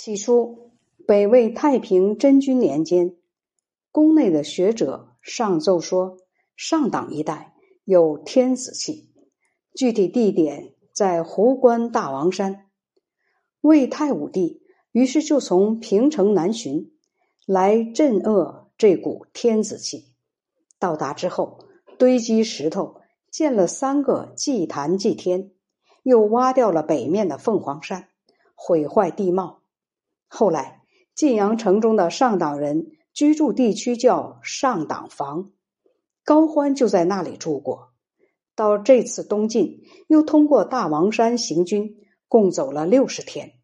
起初，北魏太平真君年间，宫内的学者上奏说，上党一带有天子气，具体地点在壶关大王山。魏太武帝于是就从平城南巡，来镇遏这股天子气。到达之后，堆积石头，建了三个祭坛祭天，又挖掉了北面的凤凰山，毁坏地貌。后来，晋阳城中的上党人居住地区叫上党房，高欢就在那里住过。到这次东进，又通过大王山行军，共走了六十天。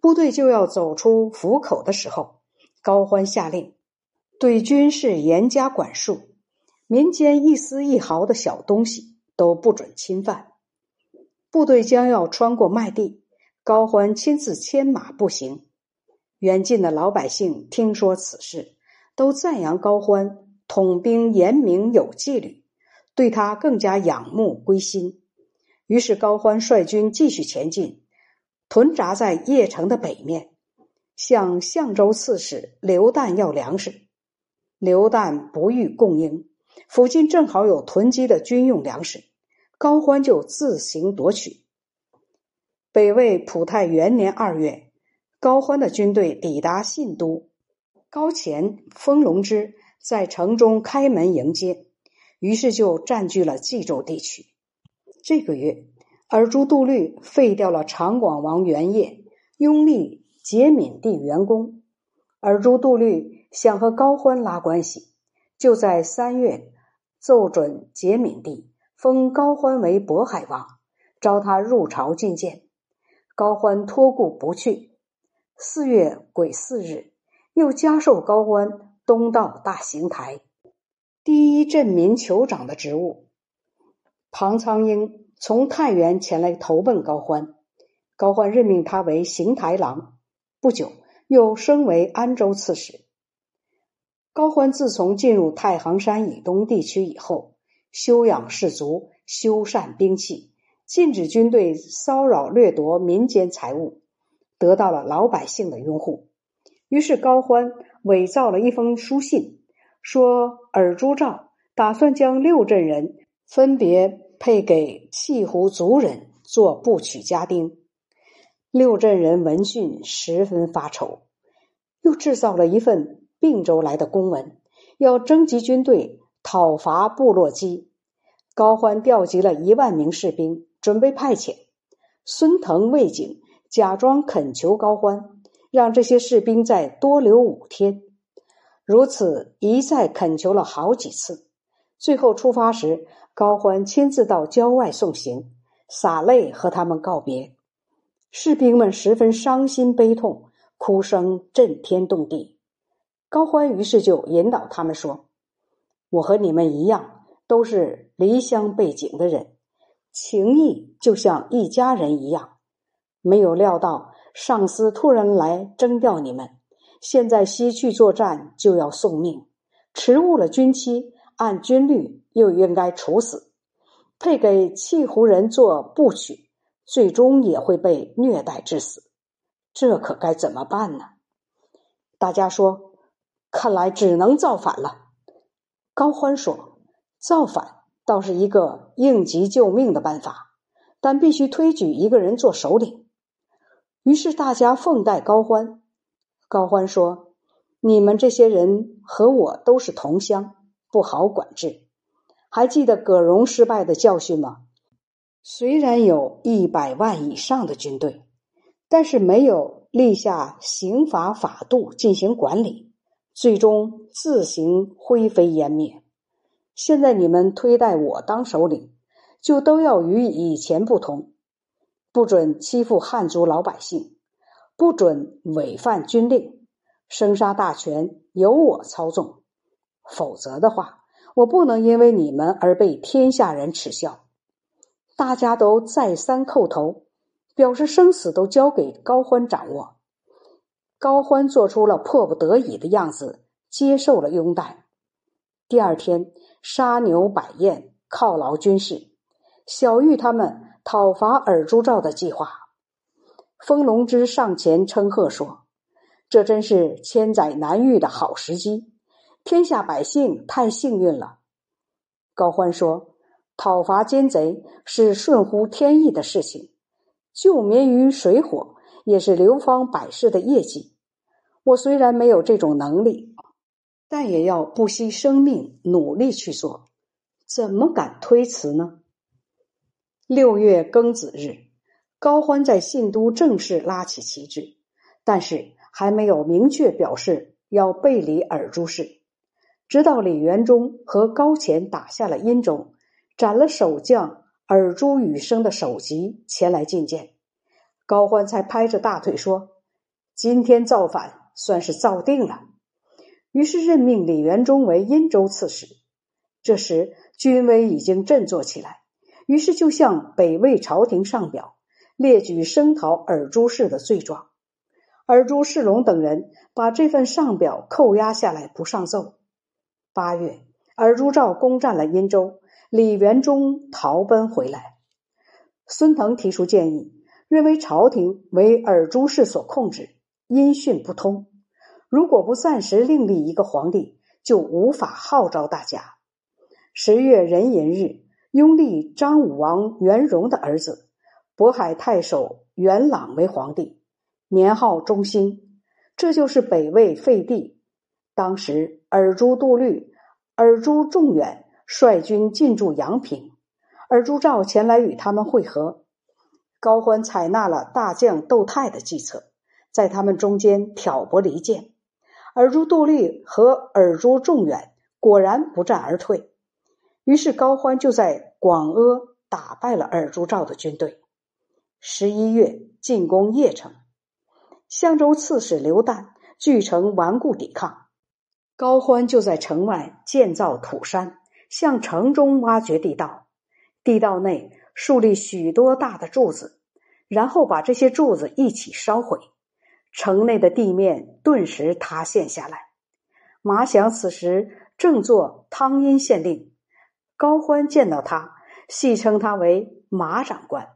部队就要走出府口的时候，高欢下令，对军事严加管束，民间一丝一毫的小东西都不准侵犯。部队将要穿过麦地，高欢亲自牵马步行。远近的老百姓听说此事，都赞扬高欢统兵严明有纪律，对他更加仰慕归心。于是高欢率军继续前进，屯扎在邺城的北面，向相州刺史刘旦要粮食。刘旦不予供应，附近正好有囤积的军用粮食，高欢就自行夺取。北魏普泰元年二月。高欢的军队抵达信都，高乾、封龙之在城中开门迎接，于是就占据了冀州地区。这个月，尔朱度律废掉了长广王元业，拥立节闵帝元公。尔朱度律想和高欢拉关系，就在三月奏准节闵帝封高欢为渤海王，召他入朝觐见。高欢托故不去。四月癸巳日，又加授高欢东道大行台第一镇民酋长的职务。庞苍鹰从太原前来投奔高欢，高欢任命他为行台郎。不久，又升为安州刺史。高欢自从进入太行山以东地区以后，休养士卒，修缮兵器，禁止军队骚扰掠夺民间财物。得到了老百姓的拥护，于是高欢伪造了一封书信，说尔朱兆打算将六镇人分别配给契胡族人做部曲家丁。六镇人闻讯十分发愁，又制造了一份并州来的公文，要征集军队讨伐部落基。高欢调集了一万名士兵，准备派遣。孙腾、魏景。假装恳求高欢，让这些士兵再多留五天。如此一再恳求了好几次，最后出发时，高欢亲自到郊外送行，洒泪和他们告别。士兵们十分伤心悲痛，哭声震天动地。高欢于是就引导他们说：“我和你们一样，都是离乡背井的人，情谊就像一家人一样。”没有料到上司突然来征调你们，现在西去作战就要送命，迟误了军期，按军律又应该处死。配给契胡人做部曲，最终也会被虐待致死，这可该怎么办呢？大家说，看来只能造反了。高欢说：“造反倒是一个应急救命的办法，但必须推举一个人做首领。”于是大家奉戴高欢。高欢说：“你们这些人和我都是同乡，不好管制。还记得葛荣失败的教训吗？虽然有一百万以上的军队，但是没有立下刑法法度进行管理，最终自行灰飞烟灭。现在你们推戴我当首领，就都要与以前不同。”不准欺负汉族老百姓，不准违犯军令，生杀大权由我操纵。否则的话，我不能因为你们而被天下人耻笑。大家都再三叩头，表示生死都交给高欢掌握。高欢做出了迫不得已的样子，接受了拥戴。第二天，杀牛摆宴，犒劳军士。小玉他们。讨伐尔朱兆的计划，封隆之上前称贺说：“这真是千载难遇的好时机，天下百姓太幸运了。”高欢说：“讨伐奸贼是顺乎天意的事情，救民于水火也是流芳百世的业绩。我虽然没有这种能力，但也要不惜生命努力去做，怎么敢推辞呢？”六月庚子日。高欢在信都正式拉起旗帜，但是还没有明确表示要背离尔朱氏。直到李元忠和高乾打下了殷州，斩了守将尔朱羽生的首级，前来觐见，高欢才拍着大腿说：“今天造反算是造定了。”于是任命李元忠为殷州刺史。这时军威已经振作起来，于是就向北魏朝廷上表。列举声讨尔朱氏的罪状，尔朱世龙等人把这份上表扣押下来，不上奏。八月，尔朱兆攻占了殷州，李元忠逃奔回来。孙腾提出建议，认为朝廷为尔朱氏所控制，音讯不通，如果不暂时另立一个皇帝，就无法号召大家。十月壬寅日，拥立张武王元荣的儿子。渤海太守元朗为皇帝，年号中兴，这就是北魏废帝。当时尔朱度律、尔朱仲远率军进驻阳平，尔朱兆前来与他们会合。高欢采纳了大将窦泰的计策，在他们中间挑拨离间。尔朱度律和尔朱仲远果然不战而退，于是高欢就在广阿打败了尔朱兆的军队。十一月进攻邺城，相州刺史刘旦据城顽固抵抗，高欢就在城外建造土山，向城中挖掘地道，地道内树立许多大的柱子，然后把这些柱子一起烧毁，城内的地面顿时塌陷下来。马祥此时正做汤阴县令，高欢见到他，戏称他为马长官。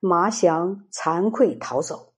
马祥惭愧逃走。